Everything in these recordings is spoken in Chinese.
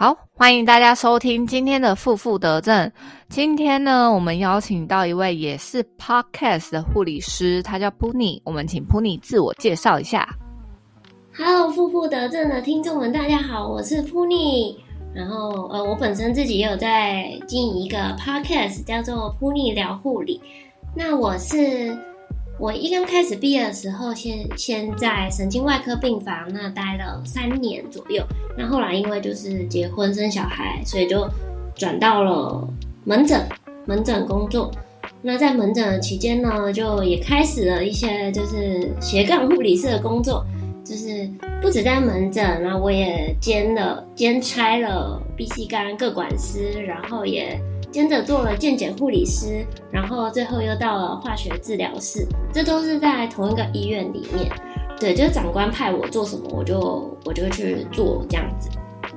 好，欢迎大家收听今天的负负得正。今天呢，我们邀请到一位也是 Podcast 的护理师，他叫 Puni。我们请 Puni 自我介绍一下。Hello，负负得正的听众们，大家好，我是 Puni。然后呃，我本身自己也有在经营一个 Podcast，叫做 Puni 聊护理。那我是。我一刚开始毕业的时候，先先在神经外科病房那待了三年左右。那后来因为就是结婚生小孩，所以就转到了门诊门诊工作。那在门诊的期间呢，就也开始了一些就是斜杠护理师的工作，就是不止在门诊，然后我也兼了兼差了 B C 肝各管师，然后也。接着做了健检护理师，然后最后又到了化学治疗室，这都是在同一个医院里面。对，就是长官派我做什么，我就我就去做这样子。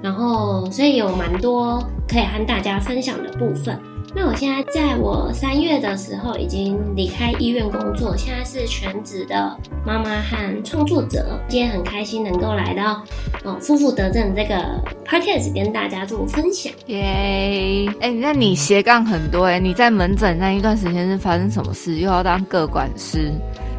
然后，所以有蛮多可以和大家分享的部分。那我现在在我三月的时候已经离开医院工作，现在是全职的妈妈和创作者。今天很开心能够来到哦夫妇得正这个 podcast 跟大家做分享。耶！哎，那你斜杠很多哎，你在门诊那一段时间是发生什么事？又要当个管师？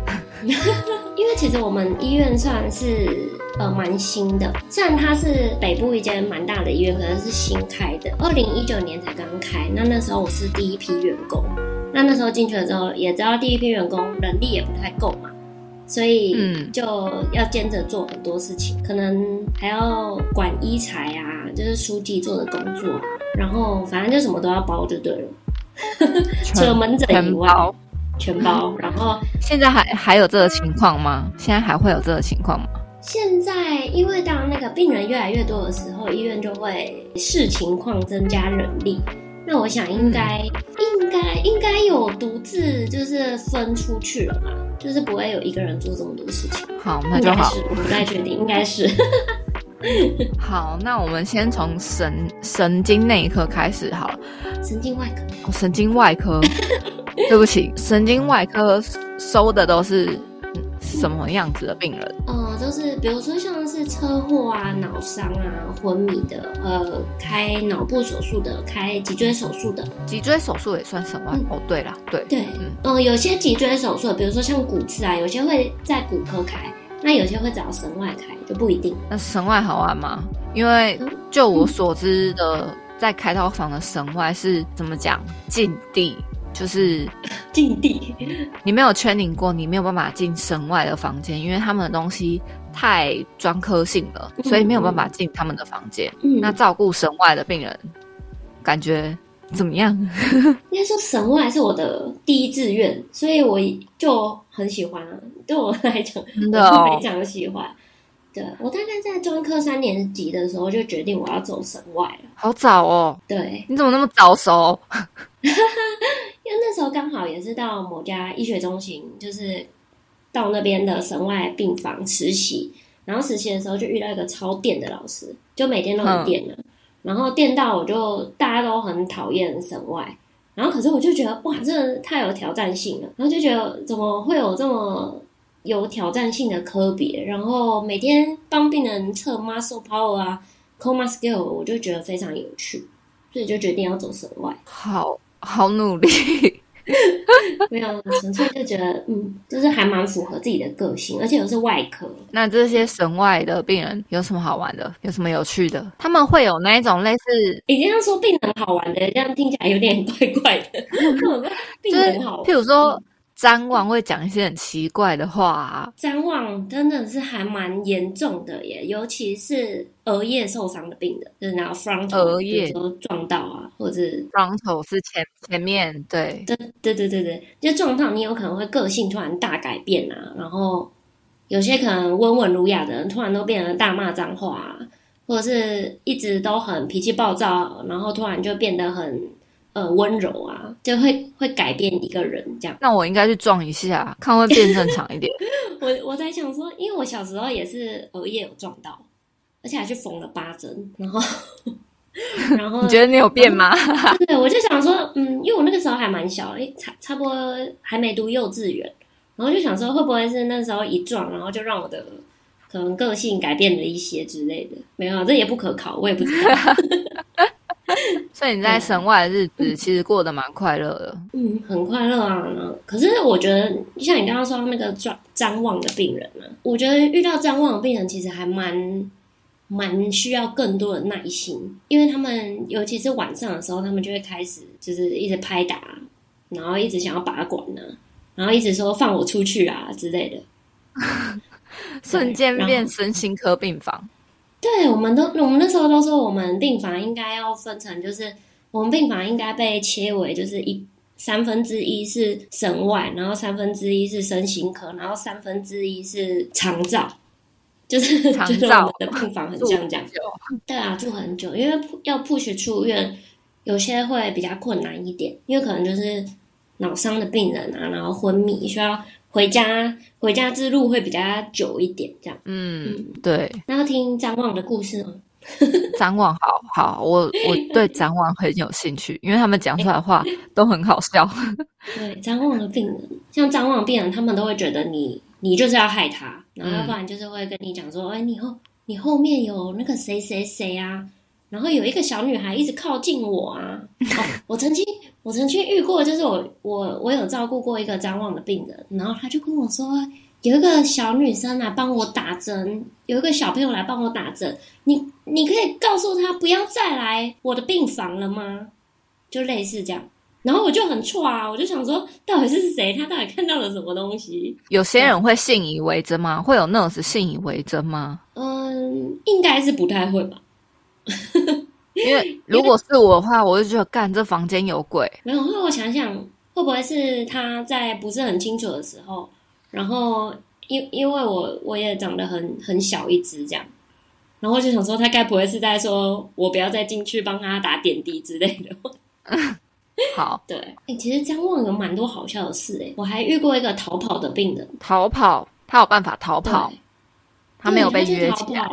因为其实我们医院算是。呃，蛮新的，虽然它是北部一间蛮大的医院，可能是新开的，二零一九年才刚开。那那时候我是第一批员工，那那时候进去了之后，也知道第一批员工人力也不太够嘛，所以嗯，就要兼着做很多事情，可能还要管医材啊，就是书记做的工作，然后反正就什么都要包就对了，除了门诊以外，全包。然后现在还还有这个情况吗？现在还会有这个情况吗？现在，因为当那个病人越来越多的时候，医院就会视情况增加人力。那我想，应该应该应该有独自就是分出去了吧，就是不会有一个人做这么多事情。好，那就好。我不太确定，应该是。好，那我们先从神神经内科开始好了。神经外科。哦神经外科。对不起，神经外科收的都是。什么样子的病人？呃，就是比如说像是车祸啊、脑伤啊、昏迷的，呃，开脑部手术的，开脊椎手术的。脊椎手术也算什么？哦，对了，对对，嗯，呃，有些脊椎手术，比如说像骨刺啊，有些会在骨科开，那有些会找神外开，就不一定。那神外好玩吗？因为就我所知的，在开刀房的神外是怎么讲？禁地。就是 禁地，你没有圈领过，你没有办法进神外的房间，因为他们的东西太专科性了，所以没有办法进他们的房间。那照顾神外的病人，感觉怎么样？应该说神外是我的第一志愿，所以我就很喜欢。对我来讲，真的非常喜欢。对我大概在专科三年级的时候就决定我要走神外了，好早哦。对，你怎么那么早熟？因为那时候刚好也是到某家医学中心，就是到那边的神外病房实习，然后实习的时候就遇到一个超电的老师，就每天都很电的，然后电到我就大家都很讨厌神外，然后可是我就觉得哇，真的太有挑战性了，然后就觉得怎么会有这么有挑战性的科别，然后每天帮病人测 muscle power 啊，coma scale，我就觉得非常有趣，所以就决定要走神外。好。好努力，没有纯粹就觉得，嗯，就是还蛮符合自己的个性，而且又是外科。那这些神外的病人有什么好玩的？有什么有趣的？他们会有那一种类似，你这样说病人好玩的，这样听起来有点怪怪的。病人好，譬如说。张望会讲一些很奇怪的话。啊张望真的是还蛮严重的耶，尤其是额叶受伤的病人，就是拿 front 额叶撞到啊，或者 front 是前前面对，对对对对对，就撞到你有可能会个性突然大改变啊，然后有些可能温文儒雅的人突然都变成大骂脏话，或者是一直都很脾气暴躁，然后突然就变得很。呃，温柔啊，就会会改变一个人这样。那我应该去撞一下，看会变正常一点。我我在想说，因为我小时候也是额叶有撞到，而且还去缝了八针，然后然后你觉得你有变吗？对，我就想说，嗯，因为我那个时候还蛮小，诶，差差不多还没读幼稚园，然后就想说，会不会是那时候一撞，然后就让我的。可能个性改变了一些之类的。没有，这也不可考，我也不知道。所以你在省外的日子其实过得蛮快乐的。嗯，很快乐啊。可是我觉得，像你刚刚说那个张张望的病人啊，我觉得遇到张望的病人其实还蛮蛮需要更多的耐心，因为他们尤其是晚上的时候，他们就会开始就是一直拍打，然后一直想要拔管呢，然后一直说放我出去啊之类的，瞬间变身心科病房。对，我们都我们那时候都说，我们病房应该要分成，就是我们病房应该被切为，就是一三分之一是神外，然后三分之一是身心科，然后三分之一是长照，就是长 照的病房很像这样。对啊，住很久，因为要 push 出院，有些会比较困难一点，因为可能就是脑伤的病人啊，然后昏迷需要。回家，回家之路会比较久一点，这样。嗯，对。那要听张望的故事吗？张望，好好，我我对张望很有兴趣，因为他们讲出来的话都很好笑。对，张望的病人，像张望病人，他们都会觉得你，你就是要害他，然后要不然就是会跟你讲说，哎，你后你后面有那个谁谁谁啊。然后有一个小女孩一直靠近我啊！哦，我曾经我曾经遇过，就是我我我有照顾过一个张望的病人，然后他就跟我说，有一个小女生来帮我打针，有一个小朋友来帮我打针，你你可以告诉他不要再来我的病房了吗？就类似这样。然后我就很错啊，我就想说，到底是谁？他到底看到了什么东西？有些人会信以为真吗？会有 nurse 信以为真吗？嗯，应该是不太会吧。因为 如果是我的话，我就觉得干这房间有鬼。没有，后我想想，会不会是他在不是很清楚的时候，然后因因为我我也长得很很小一只这样，然后就想说他该不会是在说我不要再进去帮他打点滴之类的。好，对，哎，其实张望有蛮多好笑的事哎，我还遇过一个逃跑的病人，逃跑，他有办法逃跑，他没有被约起来。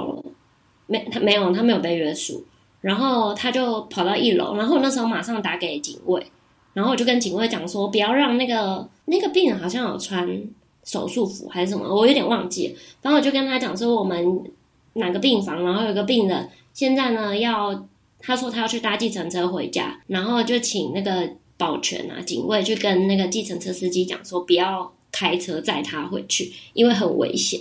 没，他没有，他没有被约束，然后他就跑到一楼，然后那时候马上打给警卫，然后我就跟警卫讲说，不要让那个那个病人好像有穿手术服还是什么，我有点忘记，然后我就跟他讲说，我们哪个病房，然后有个病人现在呢要，他说他要去搭计程车回家，然后就请那个保全啊警卫去跟那个计程车司机讲说，不要开车载他回去，因为很危险。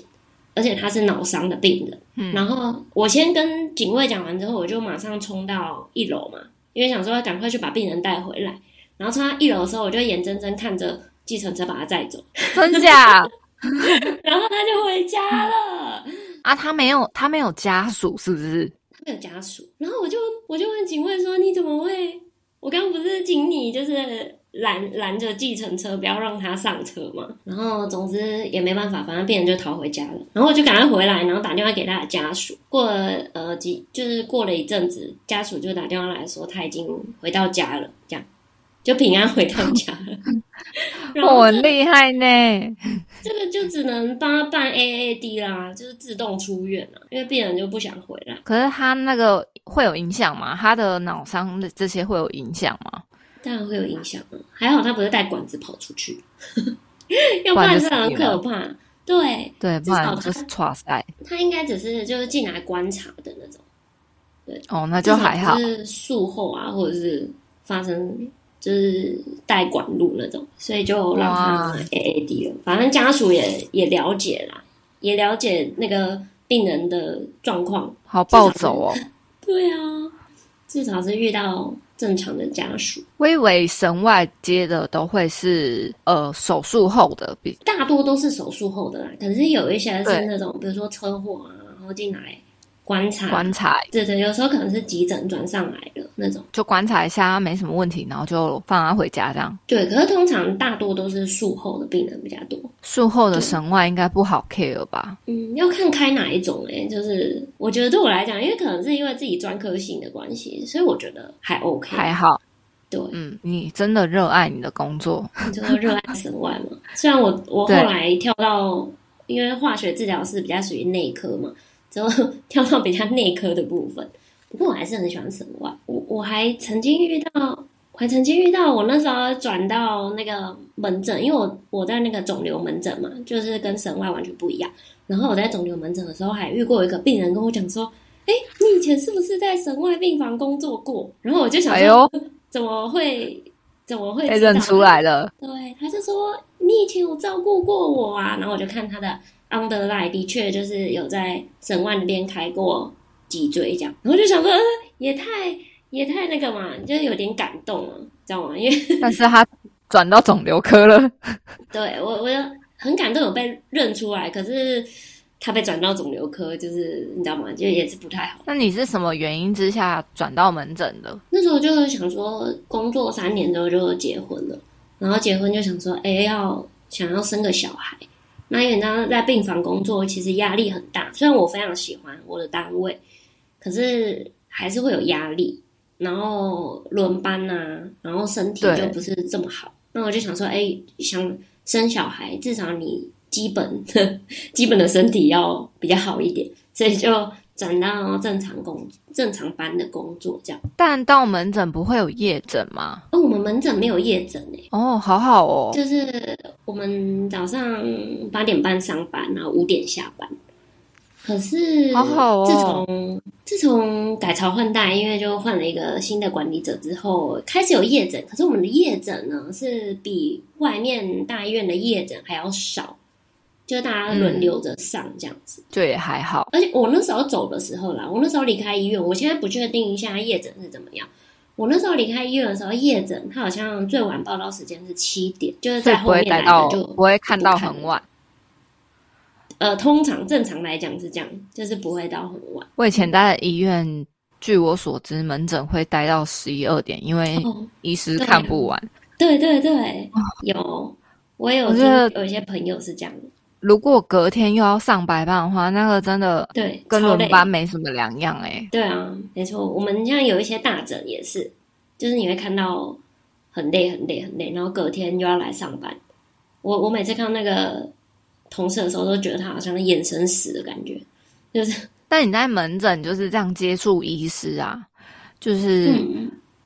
而且他是脑伤的病人，嗯然后我先跟警卫讲完之后，我就马上冲到一楼嘛，因为想说要赶快去把病人带回来。然后冲到一楼的时候，我就眼睁睁看着计程车把他载走，真假？然后他就回家了。啊，他没有，他没有家属，是不是？他没有家属。然后我就我就问警卫说：“你怎么会？我刚刚不是请你就是？”拦拦着计程车，不要让他上车嘛。然后总之也没办法，反正病人就逃回家了。然后我就赶快回来，然后打电话给他的家属。过了呃几，就是过了一阵子，家属就打电话来说他已经回到家了，这样就平安回到家了。我很厉害呢，这个就只能帮他办 AAD 啦，就是自动出院了，因为病人就不想回来。可是他那个会有影响吗？他的脑伤的这些会有影响吗？当然会有影响了还好他不是带管子跑出去，要不然真的很可怕。对对，至少就是抓塞。他应该只是就是进来观察的那种。对哦，那就还好。是术后啊，或者是发生就是带管路那种，所以就让他 AAD 了。反正家属也也了解啦，也了解那个病人的状况。好暴走哦！对啊，至少是遇到。正常的家属，我以为神外接的都会是呃手术后的，比大多都是手术后的啦。可是有一些是那种，比如说车祸啊，然后进来。观察，观察，对对，有时候可能是急诊转上来的那种，就观察一下没什么问题，然后就放他回家这样。对，可是通常大多都是术后的病人比较多，术后的神外应该不好 care 吧？嗯，要看开哪一种哎，就是我觉得对我来讲，因为可能是因为自己专科性的关系，所以我觉得还 OK，还好。对，嗯，你真的热爱你的工作，你真的热爱 神外吗？虽然我我后来跳到，因为化学治疗师比较属于内科嘛。之后 跳到比较内科的部分，不过我还是很喜欢神外。我我还曾经遇到，我还曾经遇到，我那时候转到那个门诊，因为我我在那个肿瘤门诊嘛，就是跟神外完全不一样。然后我在肿瘤门诊的时候，还遇过一个病人跟我讲说：“哎，你以前是不是在神外病房工作过？”然后我就想说：“怎么会？怎么会？”被认出来了。对，他就说：“你以前有照顾过我啊。”然后我就看他的 underline，的确就是有在省外那边开过脊椎这样。然后就想说：“也太也太那个嘛，就是有点感动了，知道吗？”因为 但是他转到肿瘤科了。对我，我就。很感动有被认出来，可是他被转到肿瘤科，就是你知道吗？就也是不太好。那你是什么原因之下转到门诊的？那时候就是想说，工作三年之后就结婚了，然后结婚就想说，哎，要想要生个小孩。那因为呢，在病房工作其实压力很大，虽然我非常喜欢我的单位，可是还是会有压力，然后轮班呐，然后身体就不是这么好。那我就想说，哎，想。生小孩至少你基本的 基本的身体要比较好一点，所以就转到正常工正常班的工作这样。但到门诊不会有夜诊吗？哦，我们门诊没有夜诊诶。哦，好好哦。就是我们早上八点半上班，然后五点下班。可是，好好哦。自从自从改朝换代，因为就换了一个新的管理者之后，开始有夜诊。可是我们的夜诊呢，是比外面大医院的夜诊还要少，就大家轮流着上这样子，就也还好。而且我那时候走的时候啦，我那时候离开医院，我现在不确定一下夜诊是怎么样。我那时候离开医院的时候，夜诊他好像最晚报道时间是七点，就是在后面来的就不会看到很晚。呃，通常正常来讲是这样，就是不会到很晚。我以前待在医院，据我所知，门诊会待到十一二点，因为医师看不完。对对对，有我有听有一些朋友是这样。如果隔天又要上白班的话，那个真的对跟轮班没什么两样哎。对啊，没错，我们像有一些大诊也是，就是你会看到很累很累很累，然后隔天又要来上班。我我每次看到那个。同事的时候都觉得他好像眼神死的感觉，就是。但你在门诊就是这样接触医师啊，就是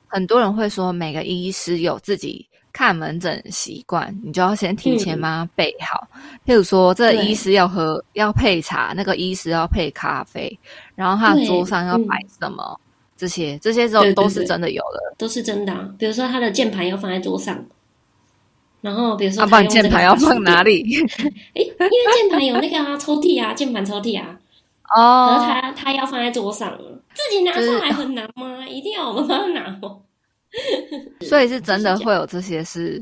很多人会说每个医师有自己看门诊习惯，你就要先提前帮他备好。譬如说，这医师要喝要配茶，那个医师要配咖啡，然后他桌上要摆什么，这些这些都都是真的有的，都是真的。比如说他的键盘要放在桌上。然后比如说，他键盘要放哪里？哎，因为键盘有那个啊，抽屉啊，键盘抽屉啊。哦。可是他他要放在桌上，自己拿上来很难吗？一定要我们帮他拿吗？所以是真的会有这些事。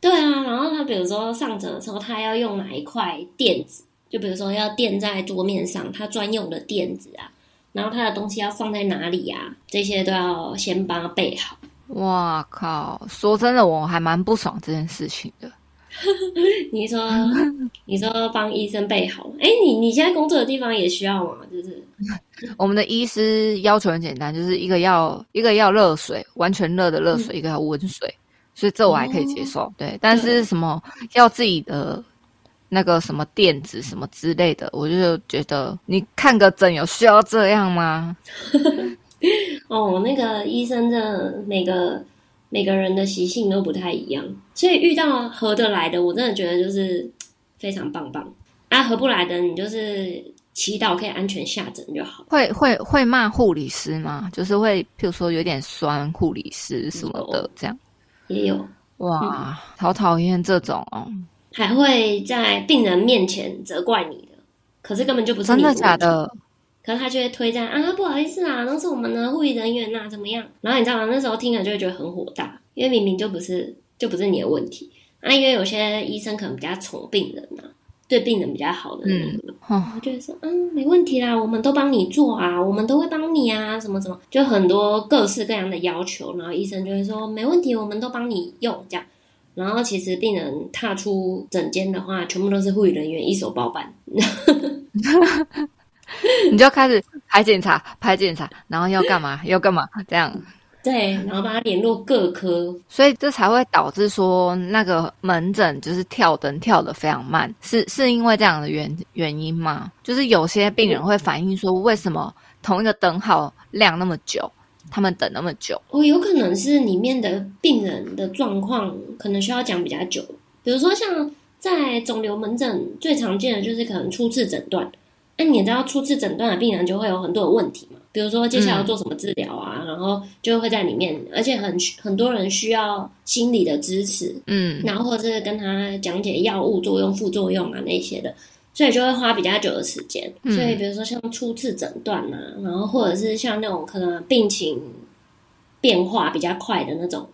对啊，然后他比如说上诊的时候，他要用哪一块垫子？就比如说要垫在桌面上，他专用的垫子啊，然后他的东西要放在哪里啊？这些都要先帮他备好。哇靠！说真的，我还蛮不爽这件事情的。你说，你说帮医生备好？哎，你你现在工作的地方也需要吗？就是 我们的医师要求很简单，就是一个要一个要热水，完全热的热水，一个要温水，所以这我还可以接受。对，但是什么要自己的那个什么垫子什么之类的，我就觉得你看个诊有需要这样吗？哦，那个医生的每个每个人的习性都不太一样，所以遇到合得来的，我真的觉得就是非常棒棒。啊，合不来的，你就是祈祷可以安全下诊就好。会会会骂护理师吗？就是会，譬如说有点酸护理师什么的，这样也有。哇，好讨厌这种哦！还会在病人面前责怪你的，可是根本就不是真的假的。可是他就会推荐啊，不好意思啊，都是我们的护理人员呐，怎么样？然后你知道吗？那时候听了就会觉得很火大，因为明明就不是就不是你的问题啊。因为有些医生可能比较宠病人呐，对病人比较好的，嗯，哦，就会说嗯，没问题啦，我们都帮你做啊，我们都会帮你啊，什么什么，就很多各式各样的要求。然后医生就会说没问题，我们都帮你用这样。然后其实病人踏出诊间的话，全部都是护理人员一手包办。你就开始排检查，排检查，然后要干嘛？要干嘛？这样。对，然后帮他联络各科，所以这才会导致说那个门诊就是跳灯跳的非常慢，是是因为这样的原原因吗？就是有些病人会反映说，为什么同一个灯号亮那么久，他们等那么久？哦，有可能是里面的病人的状况可能需要讲比较久，比如说像。在肿瘤门诊最常见的就是可能初次诊断。那你知道初次诊断的病人就会有很多的问题嘛？比如说接下来要做什么治疗啊，然后就会在里面，而且很很多人需要心理的支持，嗯，然后或者是跟他讲解药物作用、副作用啊那些的，所以就会花比较久的时间。所以比如说像初次诊断啊，然后或者是像那种可能病情变化比较快的那种，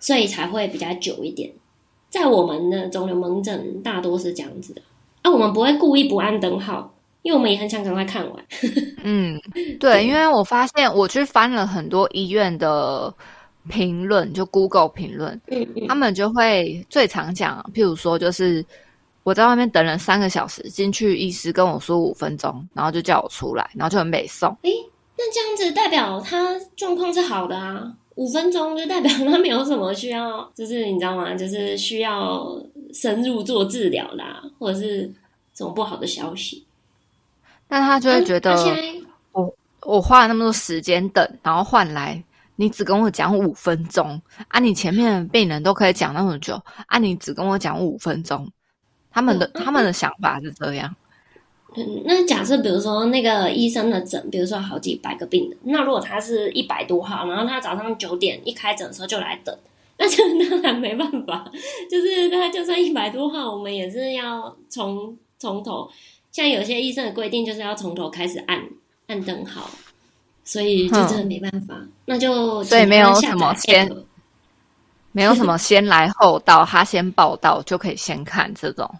所以才会比较久一点。在我们的肿瘤门诊大多是这样子的，啊，我们不会故意不按灯号。因为我们也很想赶快看完。嗯，对，因为我发现我去翻了很多医院的评论，就 Google 评论，他们就会最常讲，譬如说，就是我在外面等了三个小时，进去医师跟我说五分钟，然后就叫我出来，然后就很美送。诶，那这样子代表他状况是好的啊？五分钟就代表他没有什么需要，就是你知道吗？就是需要深入做治疗啦，或者是什么不好的消息。那他就会觉得，我我花了那么多时间等，然后换来你只跟我讲五分钟啊！你前面病人都可以讲那么久啊！你只跟我讲五分钟，他们的他们的想法是这样。嗯，那假设比如说那个医生的诊，比如说好几百个病人，那如果他是一百多号，然后他早上九点一开诊的时候就来等，那就 当然没办法，就是他就算一百多号，我们也是要从从头。像有些医生的规定就是要从头开始按按灯号，所以就真的没办法，那就所以没有什么先，没有什么先来后到，他先报道就可以先看这种。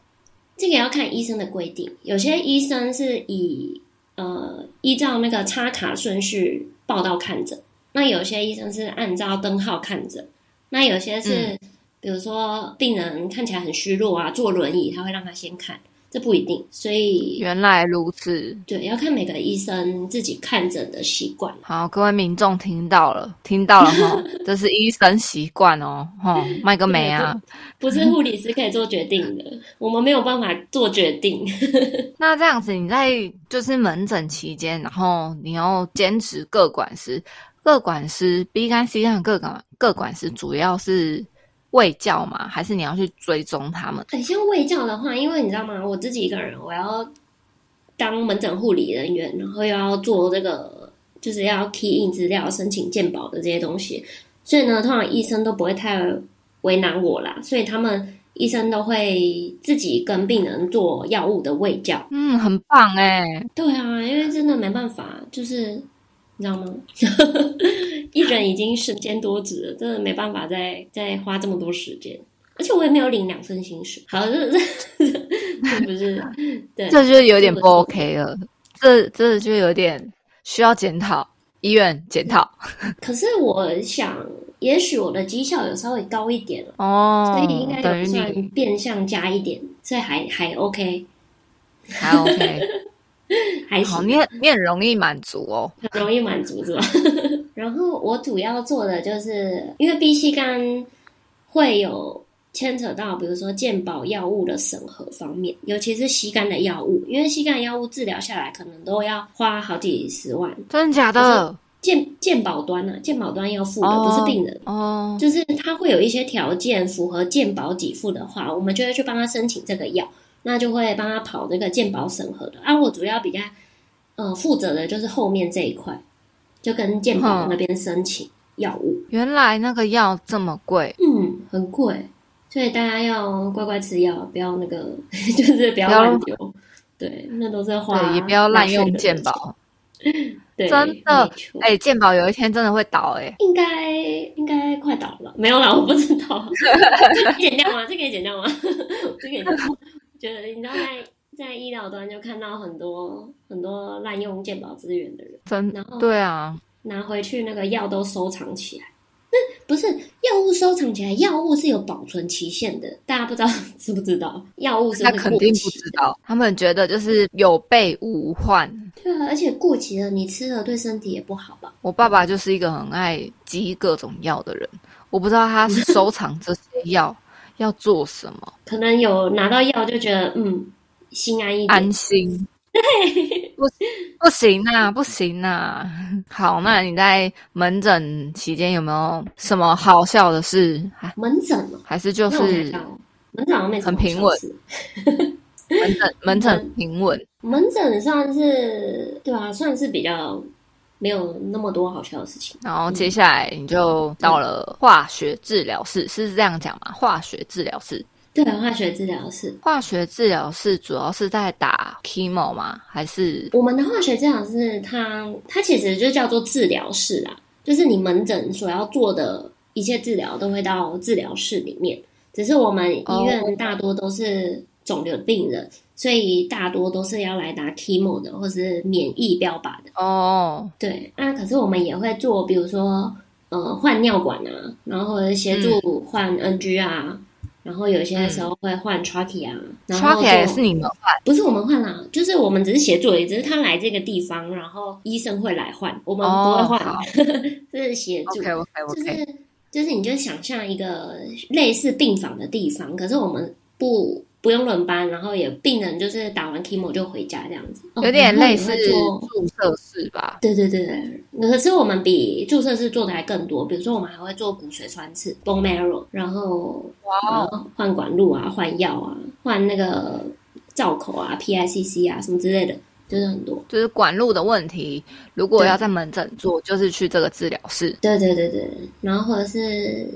这个要看医生的规定，有些医生是以呃依照那个插卡顺序报道看诊，那有些医生是按照灯号看诊，那有些是比如说病人看起来很虚弱啊，坐轮椅，他会让他先看。这不一定，所以原来如此。对，要看每个医生自己看诊的习惯。好，各位民众听到了，听到了哈，这是医生习惯哦，哈，卖个美啊，不是护理师可以做决定的，我们没有办法做决定。那这样子，你在就是门诊期间，然后你要坚持各管师，各管师 B 跟 C 上各管各管师主要是。喂教吗？还是你要去追踪他们？很像喂教的话，因为你知道吗？我自己一个人，我要当门诊护理人员，然后又要做这个，就是要 key in 资料、申请健保的这些东西，所以呢，通常医生都不会太为难我啦。所以他们医生都会自己跟病人做药物的喂教。嗯，很棒哎。对啊，因为真的没办法，就是。你知道吗？一人已经身兼多职了，真的没办法再再花这么多时间，而且我也没有领两份薪水。好，这这 这不是 对，这就有点不 OK 了。这这就有点需要检讨，医院检讨。可是我想，也许我的绩效有稍微高一点哦，所以应该有算变相加一点，所以还还 OK，还 OK。还好，你很你很容易满足哦，很容易满足是吧？然后我主要做的就是，因为 B 肝会有牵扯到，比如说健保药物的审核方面，尤其是吸肝的药物，因为吸肝药物治疗下来可能都要花好几十万，真的假的？健健保端呢？健保端要付的不是病人哦，就是他会有一些条件符合健保给付的话，我们就会去帮他申请这个药。那就会帮他跑那个鉴保审核的，啊，我主要比较，呃，负责的就是后面这一块，就跟鉴保那边申请药物。原来那个药这么贵，嗯，很贵，所以大家要乖乖吃药，不要那个，就是不要乱丢，对，那都是花，也不要滥用鉴保。对，真的，哎，鉴宝有一天真的会倒，哎，应该应该快倒了，没有啦，我不知道，剪掉吗？这可以剪掉吗？这可以剪掉。觉得你知道在在医疗端就看到很多很多滥用健保资源的人，真然后对啊，拿回去那个药都收藏起来。那不是药物收藏起来，药物是有保存期限的，大家不知道 知不知道？药物是他肯定不知道，他们觉得就是有备无患。对啊，而且过期了，你吃了对身体也不好吧？我爸爸就是一个很爱积各种药的人，我不知道他收藏这些药。要做什么？可能有拿到药就觉得嗯，心安一点，安心。对，不不行啊，不行啊。好，那你在门诊期间有没有什么好笑的事？门诊还是就是门诊没 很平稳，门诊门诊平稳，门诊算是对啊，算是比较没有那么多好笑的事情。然后接下来你就到了化学治疗室，是这样讲吗？化学治疗室。对，化学治疗室。化学治疗室主要是在打 chemo 吗？还是我们的化学治疗室，它它其实就叫做治疗室啦，就是你门诊所要做的一切治疗都会到治疗室里面。只是我们医院大多都是肿瘤病人，所以大多都是要来打 chemo 的，或是免疫标靶的。哦，对，那可是我们也会做，比如说呃换尿管啊，然后协助换 NG 啊。然后有些时候会换 trachea，然后 trachea 是你们换，不是我们换啦，就是我们只是协助，只是他来这个地方，然后医生会来换，我们不会换，这是协助。就是就是你就想象一个类似病房的地方，可是我们不。不用轮班，然后也病人就是打完 chemo 就回家这样子，有点类似注射室吧？对对对对，可是我们比注射室做的还更多，比如说我们还会做骨髓穿刺 bone marrow，然后哇，换管路啊，换药啊，换那个造口啊，PICC 啊什么之类的，就是很多，就是管路的问题。如果要在门诊做，就是去这个治疗室。对对对对，然后或者是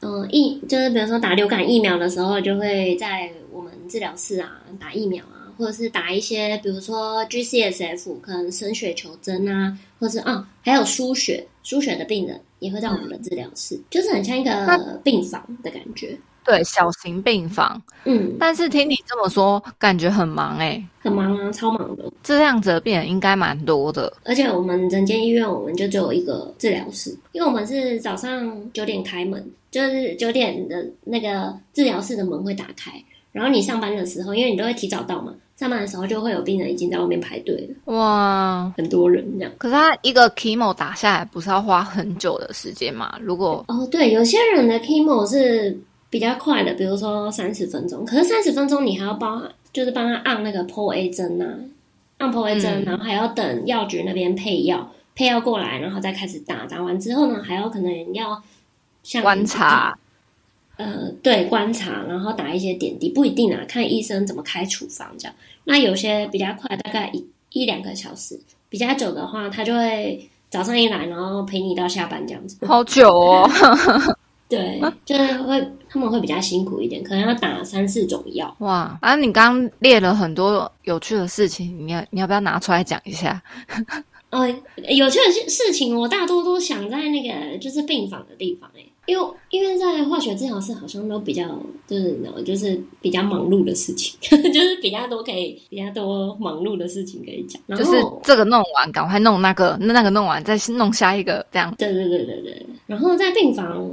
嗯疫，就是比如说打流感疫苗的时候，就会在。我们治疗室啊，打疫苗啊，或者是打一些，比如说 GCSF，可能生血球针啊，或是啊，还有输血输血的病人也会在我们的治疗室，就是很像一个病房的感觉。对，小型病房。嗯，但是听你这么说，感觉很忙哎，很忙啊，超忙的。这样子的病人应该蛮多的。而且我们整间医院，我们就只有一个治疗室，因为我们是早上九点开门，就是九点的那个治疗室的门会打开。然后你上班的时候，因为你都会提早到嘛，上班的时候就会有病人已经在外面排队了。哇，很多人这样。可是他一个 chemo 打下来，不是要花很久的时间吗？如果哦，对，有些人的 chemo 是比较快的，比如说三十分钟。可是三十分钟你还要帮，就是帮他按那个 PO A 针呐，按 PO A 针，然后还要等药局那边配药，配药过来，然后再开始打。打完之后呢，还要可能要像观察。呃，对，观察，然后打一些点滴，不一定啊，看医生怎么开处方这样。那有些比较快，大概一一两个小时；比较久的话，他就会早上一来，然后陪你到下班这样子。好久哦。对，就是会他们会比较辛苦一点，可能要打三四种药。哇，啊，你刚列了很多有趣的事情，你要你要不要拿出来讲一下？呃，有趣的事情，我大多都想在那个就是病房的地方哎。因为因为在化学治疗室好像都比较就是就是比较忙碌的事情，就是比较多可以比较多忙碌的事情可以讲。就是这个弄完，赶快弄那个，那那个弄完再弄下一个，这样。对对对对对。然后在病房，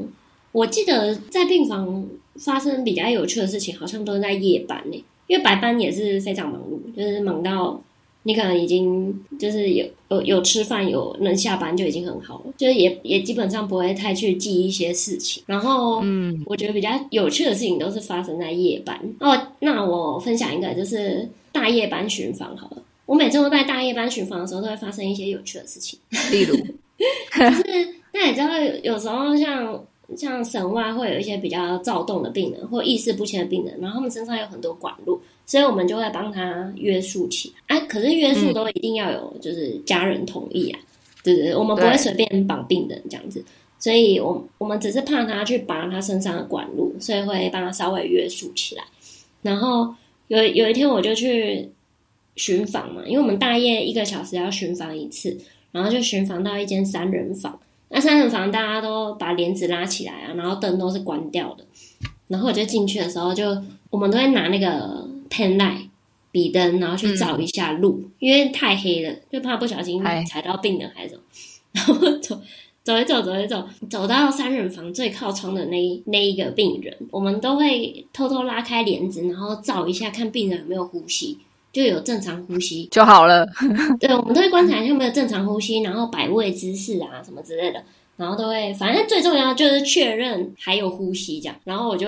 我记得在病房发生比较有趣的事情，好像都是在夜班呢，因为白班也是非常忙碌，就是忙到。你可能已经就是有有有吃饭有能下班就已经很好了，就是也也基本上不会太去记一些事情。然后，嗯，我觉得比较有趣的事情都是发生在夜班。哦，那我分享一个就是大夜班巡房好了。我每次都在大夜班巡房的时候，都会发生一些有趣的事情。例如，就是那你知道有时候像像省外会有一些比较躁动的病人或意识不清的病人，然后他们身上有很多管路。所以我们就会帮他约束起来，哎，可是约束都一定要有就是家人同意啊，对对对，我们不会随便绑病人这样子，所以我我们只是怕他去拔他身上的管路，所以会帮他稍微约束起来。然后有有一天我就去巡房嘛，因为我们大夜一个小时要巡房一次，然后就巡房到一间三人房，那三人房大家都把帘子拉起来啊，然后灯都是关掉的，然后我就进去的时候就我们都会拿那个。pen light 笔灯，然后去照一下路，因为太黑了，就怕不小心踩到病人还是什么。然后走走一走，走一走，走到三人房最靠窗的那那一个病人，我们都会偷偷拉开帘子，然后照一下，看病人有没有呼吸，就有正常呼吸就好了。对，我们都会观察有没有正常呼吸，然后摆位姿势啊什么之类的，然后都会，反正最重要就是确认还有呼吸这样。然后我就。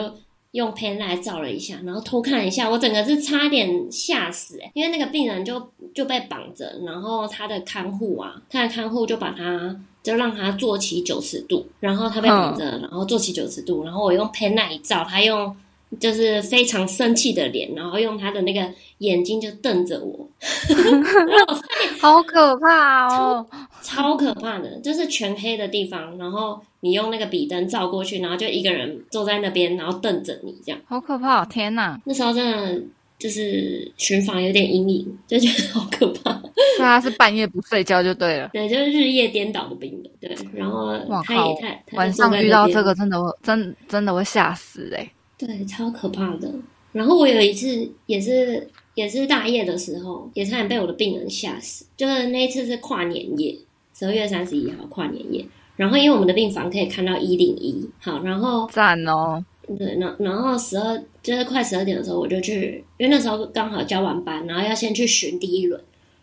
用 pen 来照了一下，然后偷看一下，我整个是差点吓死哎！因为那个病人就就被绑着，然后他的看护啊，他的看护就把他就让他坐起九十度，然后他被绑着，然后坐起九十度，然后我用 pen 一照，他用就是非常生气的脸，然后用他的那个眼睛就瞪着我，好可怕哦，超可怕的，就是全黑的地方，然后你用那个笔灯照过去，然后就一个人坐在那边，然后瞪着你这样，好可怕！天哪，那时候真的就是巡房有点阴影，就觉得好可怕。所以他是半夜不睡觉就对了，对，就是日夜颠倒的病人，对，然后他也太晚上遇到这个真的真真的会吓死哎。对，超可怕的。然后我有一次也是也是大夜的时候，也差点被我的病人吓死。就是那一次是跨年夜，十二月三十一号跨年夜。然后因为我们的病房可以看到一零一，好，然后赞哦。对，然然后十二就是快十二点的时候，我就去，因为那时候刚好交完班，然后要先去巡第一轮。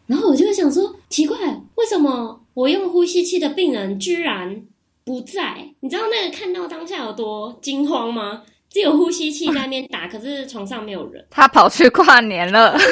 然后我就想说，奇怪，为什么我用呼吸器的病人居然不在？你知道那个看到当下有多惊慌吗？只有呼吸器在那边打，可是床上没有人。他跑去跨年了。他去，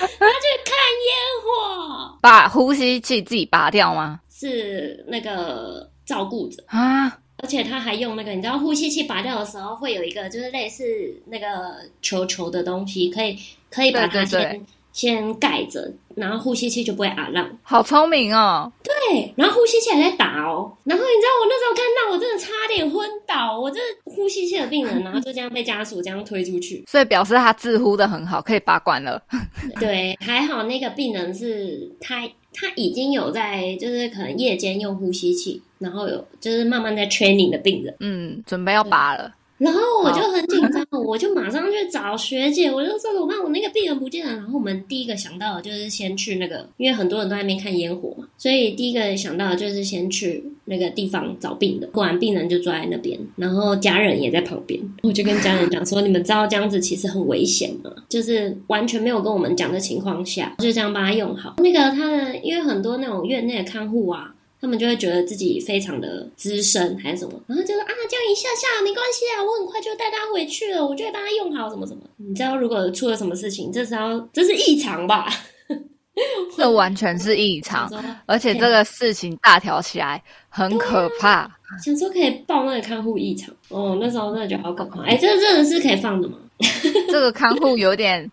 他去看烟火。把呼吸器自己拔掉吗？是那个照顾者啊。而且他还用那个，你知道呼吸器拔掉的时候会有一个，就是类似那个球球的东西，可以可以把它先先盖着。然后呼吸器就不会啊浪，好聪明哦。对，然后呼吸器还在打哦。然后你知道我那时候看到，我真的差点昏倒。我这呼吸器的病人，然后就这样被家属这样推出去，所以表示他自呼的很好，可以拔管了。对，还好那个病人是他他已经有在，就是可能夜间用呼吸器，然后有就是慢慢在 training 的病人，嗯，准备要拔了。然后我就很紧张，我就马上去找学姐，我就说怎么办？我那个病人不见了。然后我们第一个想到的就是先去那个，因为很多人都在那边看烟火嘛，所以第一个想到的就是先去那个地方找病人。果然病人就坐在那边，然后家人也在旁边。我就跟家人讲说：“你们知道这样子其实很危险吗？就是完全没有跟我们讲的情况下，就这样把它用好。那个他的，因为很多那种院内的看护啊。”他们就会觉得自己非常的资深还是什么，然后就说啊，这样一下下没关系啊，我很快就带他回去了，我就会帮他用好什么什么。你知道如果出了什么事情，这是要这是异常吧？这完全是异常，而且这个事情大条起来很可怕。想说可以报那个看护异常哦，那时候真的觉得好可怕。哎，这个真的是可以放的吗？这个看护有点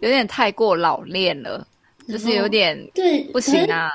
有点太过老练了，就是有点对不行啊。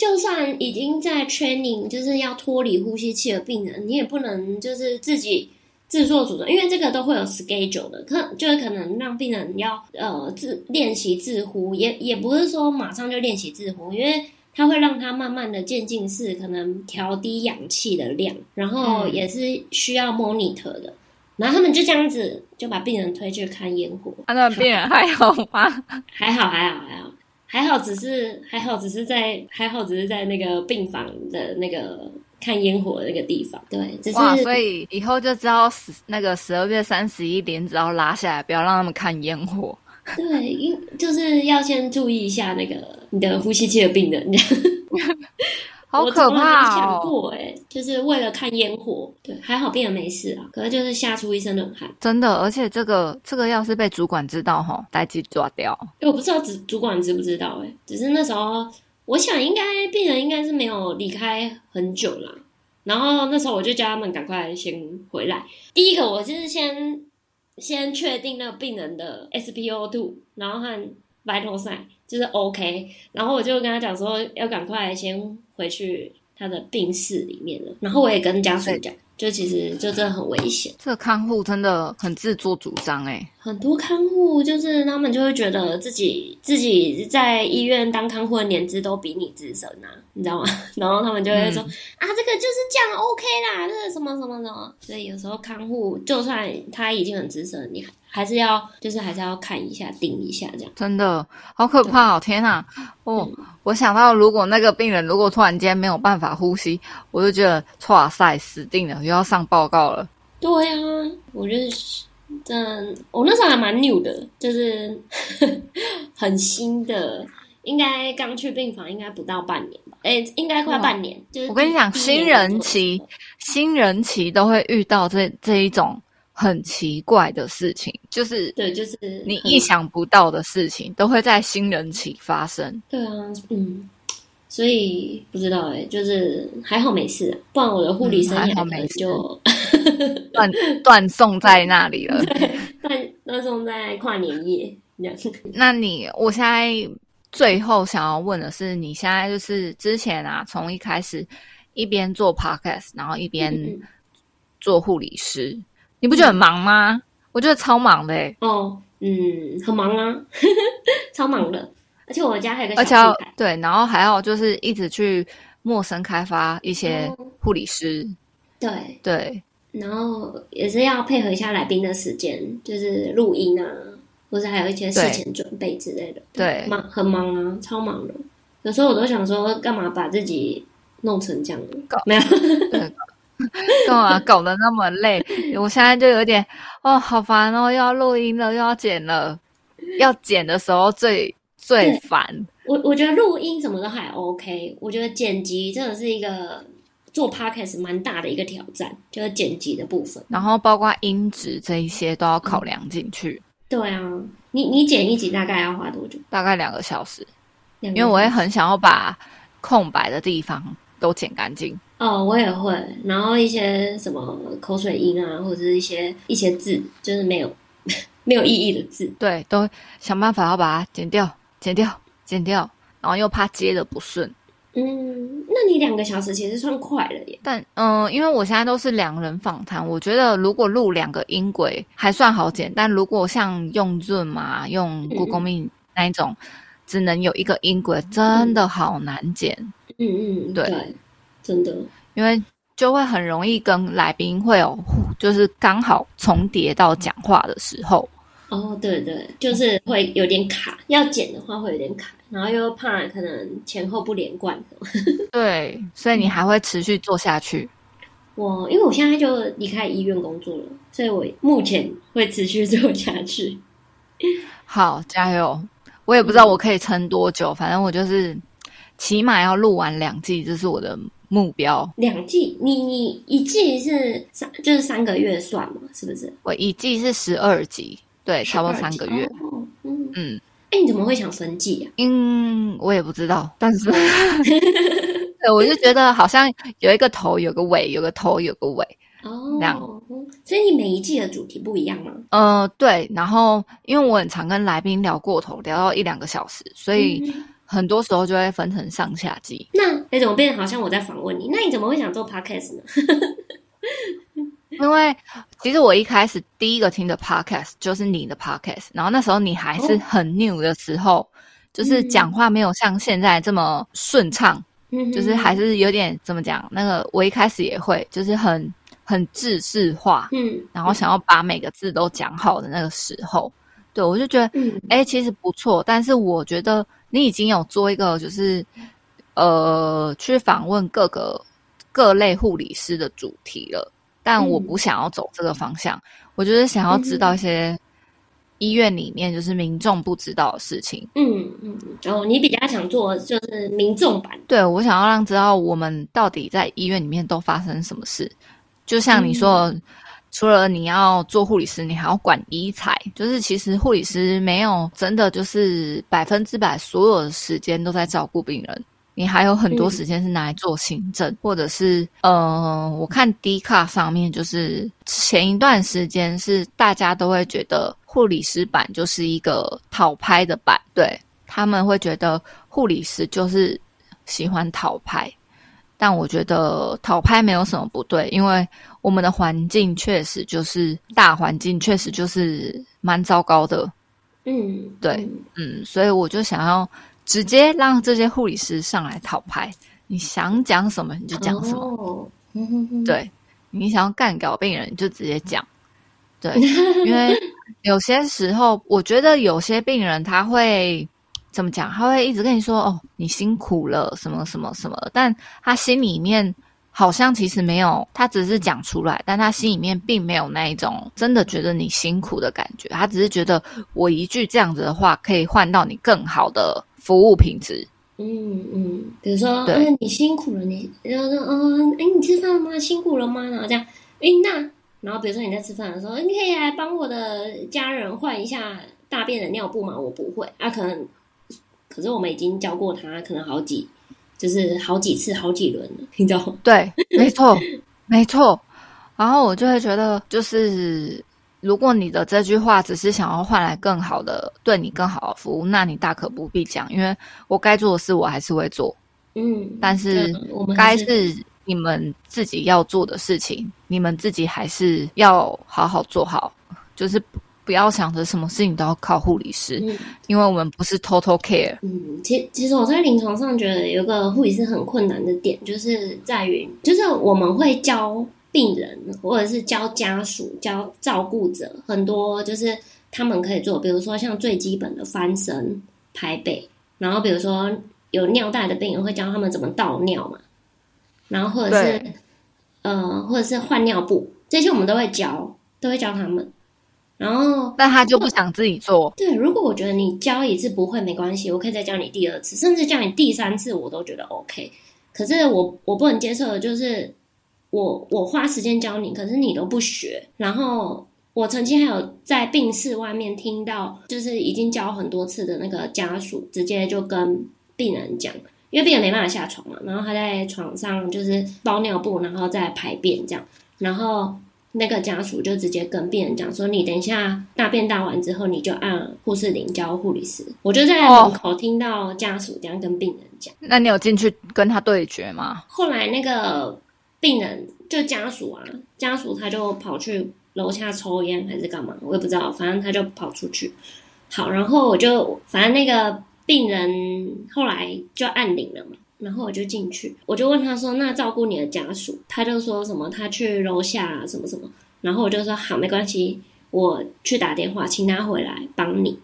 就算已经在 training，就是要脱离呼吸器的病人，你也不能就是自己自作主张，因为这个都会有 schedule 的，可就是可能让病人要呃自练习自呼，也也不是说马上就练习自呼，因为它会让他慢慢的渐进式可能调低氧气的量，然后也是需要 monitor 的，然后他们就这样子就把病人推去看烟火，那病人还好吗？还好，还好，还好。还好，只是还好，只是在还好，只是在那个病房的那个看烟火的那个地方。对，只是所以以后就知道十那个十二月三十一点，只要拉下来，不要让他们看烟火。对，因就是要先注意一下那个你的呼吸器的病人。好可怕哦！想过哎，就是为了看烟火，对，还好病人没事啊，可是就是吓出一身冷汗。真的，而且这个这个要是被主管知道哈，待即抓掉。我不知道主主管知不知道哎，只是那时候我想应该病人应该是没有离开很久啦，然后那时候我就叫他们赶快先回来。第一个我就是先先确定那个病人的 SPO2，然后和 vital sign 就是 OK，然后我就跟他讲说要赶快先。回去他的病室里面了，然后我也跟家属讲，就其实就真的很危险。这个看护真的很自作主张哎，很多看护就是他们就会觉得自己自己在医院当看护的年资都比你资深啊，你知道吗？然后他们就会说啊，这个就是这样 OK 啦，这个什么什么什么。所以有时候看护就算他已经很资深，你还。还是要，就是还是要看一下、盯一下，这样真的好可怕哦！天哪，哦，我想到如果那个病人如果突然间没有办法呼吸，我就觉得哇塞，死定了，又要上报告了。对啊，我觉得真，我那时候还蛮 new 的，就是 很新的，应该刚去病房，应该不到半年吧？哎，应该快半年。就是我跟你讲，新人期，新人期都会遇到这这一种。很奇怪的事情，就是对，就是你意想不到的事情，都会在新人期发生。对啊，嗯，所以不知道哎，就是还好没事，不然我的护理生涯可能就断断送在那里了。断断送在跨年夜这样。那你，我现在最后想要问的是，你现在就是之前啊，从一开始一边做 podcast，然后一边做护理师，你不觉得很忙吗？我觉得超忙的。哦，嗯，很忙啊，超忙的。而且我家还有个小要对，然后还要就是一直去陌生开发一些护理师，对对，然后也是要配合一下来宾的时间，就是录音啊，或者还有一些事前准备之类的，对，忙很忙啊，超忙的。有时候我都想说，干嘛把自己弄成这样？搞没有，干嘛搞得那么累？我现在就有点哦，好烦哦，又要录音了，又要剪了，要剪的时候最。最烦我，我觉得录音什么都还 OK，我觉得剪辑真的是一个做 podcast 蛮大的一个挑战，就是剪辑的部分，然后包括音质这一些都要考量进去。对啊，你你剪一集大概要花多久？大概两个小时，因为我也很想要把空白的地方都剪干净。哦，我也会，然后一些什么口水音啊，或者是一些一些字，就是没有 没有意义的字，对，都想办法要把它剪掉。剪掉，剪掉，然后又怕接的不顺。嗯，那你两个小时其实算快了耶。但嗯，因为我现在都是两人访谈，我觉得如果录两个音轨还算好剪，但如果像用润嘛、用 Google Meet 那一种，只能有一个音轨，真的好难剪。嗯嗯，对，真的，因为就会很容易跟来宾会有，就是刚好重叠到讲话的时候。哦，对对，就是会有点卡，要剪的话会有点卡，然后又怕可能前后不连贯。对，所以你还会持续做下去？我因为我现在就离开医院工作了，所以我目前会持续做下去。好，加油！我也不知道我可以撑多久，反正我就是起码要录完两季，这是我的目标。两季？你你一季是三，就是三个月算嘛？是不是？我一季是十二集。对，差不多三个月。嗯嗯，哎，你怎么会想分季啊？嗯，我也不知道，但是，对，我就觉得好像有一个头，有个尾，有个头，有个尾。哦，这样。所以你每一季的主题不一样吗？呃，对。然后，因为我很常跟来宾聊过头，聊到一两个小时，所以很多时候就会分成上下季。那哎，怎么变得好像我在访问你？那你怎么会想做 podcast 呢？因为其实我一开始第一个听的 podcast 就是你的 podcast，然后那时候你还是很 new 的时候，就是讲话没有像现在这么顺畅，嗯就是还是有点怎么讲？那个我一开始也会，就是很很制式化，嗯，然后想要把每个字都讲好的那个时候，对我就觉得，哎，其实不错。但是我觉得你已经有做一个，就是呃，去访问各个各类护理师的主题了。但我不想要走这个方向，我就是想要知道一些医院里面就是民众不知道的事情。嗯嗯，然后你比较想做就是民众版，对我想要让知道我们到底在医院里面都发生什么事。就像你说，除了你要做护理师，你还要管医材，就是其实护理师没有真的就是百分之百所有的时间都在照顾病人。你还有很多时间是拿来做行政，或者是呃，我看 D 卡上面就是前一段时间是大家都会觉得护理师版就是一个讨拍的版，对他们会觉得护理师就是喜欢讨拍，但我觉得讨拍没有什么不对，因为我们的环境确实就是大环境确实就是蛮糟糕的，嗯，对，嗯，所以我就想要。直接让这些护理师上来讨牌，你想讲什么你就讲什么。对，你想要干搞病人你就直接讲。对，因为有些时候我觉得有些病人他会怎么讲？他会一直跟你说：“哦，你辛苦了，什么什么什么。”但他心里面好像其实没有，他只是讲出来，但他心里面并没有那一种真的觉得你辛苦的感觉。他只是觉得我一句这样子的话可以换到你更好的。服务品质，嗯嗯，比如说，嗯，你辛苦了，你然后说，嗯，哎，你吃饭了吗？辛苦了吗？然后这样，哎，那，然后比如说你在吃饭的时候，你可以来帮我的家人换一下大便的尿布吗？我不会，啊，可能，可是我们已经教过他，可能好几，就是好几次、好几轮了，你知道吗？对，没错，没错。然后我就会觉得，就是如果你的这句话只是想要换来更好的对你更好的服务，那你大可不必讲，因为我该做的事我还是会做。嗯，但是该是你们自己要做的事情，你们自己还是要好好做好，就是不要想着什么事情都要靠护理师，因为我们不是 total care。嗯，其其实我在临床上觉得有个护理师很困难的点，就是在于，就是我们会教病人或者是教家属、教照顾者很多，就是他们可以做，比如说像最基本的翻身、拍背，然后比如说。有尿袋的病人会教他们怎么倒尿嘛，然后或者是呃，或者是换尿布，这些我们都会教，都会教他们。然后，但他就不想自己做。对，如果我觉得你教一次不会没关系，我可以再教你第二次，甚至教你第三次，我都觉得 OK。可是我我不能接受的就是，我我花时间教你，可是你都不学。然后我曾经还有在病室外面听到，就是已经教很多次的那个家属，直接就跟。病人讲，因为病人没办法下床嘛，然后他在床上就是包尿布，然后再排便这样，然后那个家属就直接跟病人讲说：“你等一下大便大完之后，你就按护士铃叫护理师。”我就在门口听到家属这样跟病人讲。那你有进去跟他对决吗？后来那个病人就家属啊，家属他就跑去楼下抽烟还是干嘛，我也不知道，反正他就跑出去。好，然后我就反正那个。病人后来就按铃了嘛，然后我就进去，我就问他说：“那照顾你的家属？”他就说什么他去楼下什么什么，然后我就说：“好，没关系，我去打电话请他回来帮你。”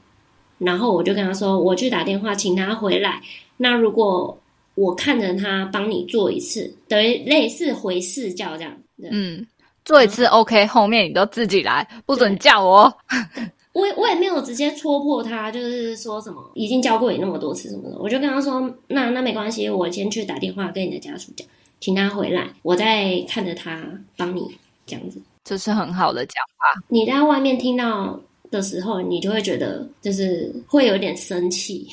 然后我就跟他说：“我去打电话请他回来。那如果我看着他帮你做一次，等于类似回视教这样。嗯，做一次 OK，后面你都自己来，不准叫我。”我我也没有直接戳破他，就是说什么已经教过你那么多次什么的，我就跟他说，那那没关系，我先去打电话跟你的家属讲，请他回来，我再看着他帮你这样子，这是很好的讲法。你在外面听到的时候，你就会觉得就是会有点生气，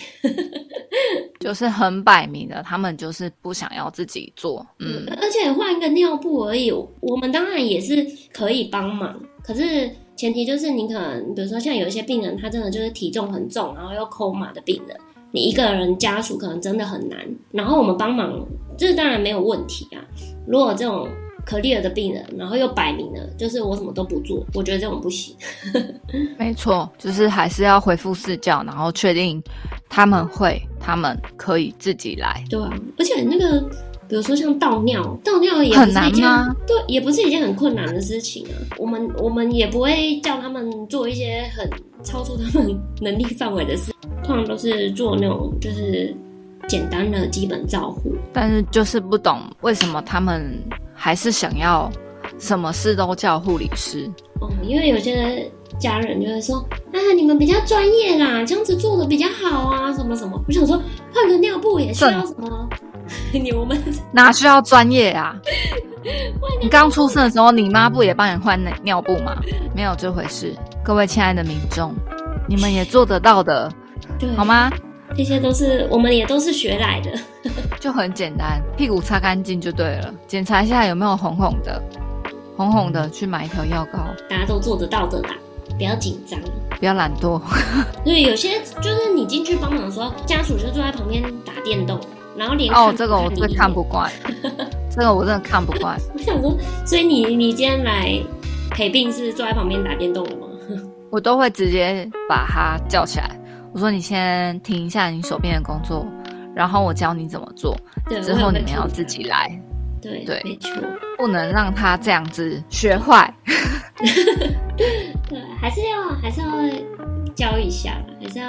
就是很摆明的，他们就是不想要自己做，嗯，而且换一个尿布而已，我们当然也是可以帮忙，可是。前提就是你可能，比如说像有一些病人，他真的就是体重很重，然后又抠马的病人，你一个人家属可能真的很难。然后我们帮忙，这当然没有问题啊。如果这种可利尔的病人，然后又摆明了就是我什么都不做，我觉得这种不行。没错，就是还是要回复试教，然后确定他们会，他们可以自己来。对啊，而且那个。比如说像倒尿，倒尿也很难吗？对，也不是一件很困难的事情啊。我们我们也不会叫他们做一些很超出他们能力范围的事，通常都是做那种就是简单的基本照护。但是就是不懂为什么他们还是想要什么事都叫护理师。哦，因为有些家人就会说啊，你们比较专业啦，这样子做的比较好啊，什么什么。我想说换个尿布也需要什么？你我们哪需要专业啊？你刚出生的时候，你妈不也帮你换尿尿布吗？没有这回事，各位亲爱的民众，你们也做得到的，好吗？这些都是我们也都是学来的，就很简单，屁股擦干净就对了，检查一下有没有红红的，红红的去买一条药膏，大家都做得到的啦，不要紧张，不要懒惰。对，有些就是你进去帮忙的时候，家属就坐在旁边打电动。然后连哦，这个我最看不惯，这个我真的看不惯。我想说，所以你你今天来陪病是坐在旁边打电动的吗？我都会直接把他叫起来，我说你先停一下你手边的工作，然后我教你怎么做，之后你们要自己来。对对，没错，不能让他这样子学坏。对，还是要还是要。教一下，还是要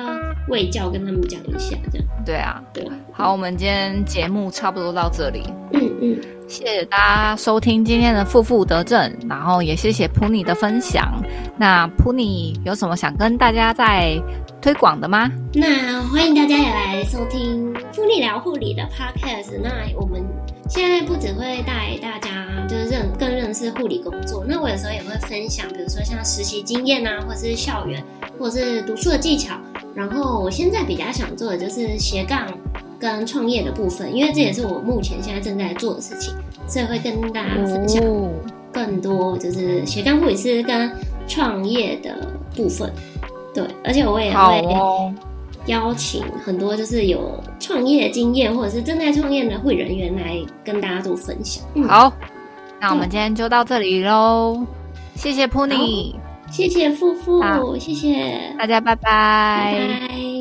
喂教跟他们讲一下，这样。对啊，对。好，我们今天节目差不多到这里。嗯嗯，谢谢大家收听今天的负负得正，然后也谢谢普尼的分享。那普尼有什么想跟大家再推广的吗？那欢迎大家也来收听普尼聊护理的 podcast。那我们。现在不只会带大家就是认更认识护理工作，那我有时候也会分享，比如说像实习经验啊，或者是校园，或者是读书的技巧。然后我现在比较想做的就是斜杠跟创业的部分，因为这也是我目前现在正在做的事情，所以会跟大家分享更多就是斜杠护理师跟创业的部分。对，而且我也会邀请很多就是有创业经验或者是正在创业的会人员来跟大家做分享。好，那我们今天就到这里喽，谢谢 Pony，谢谢夫妇，谢谢。大家，拜。拜。拜。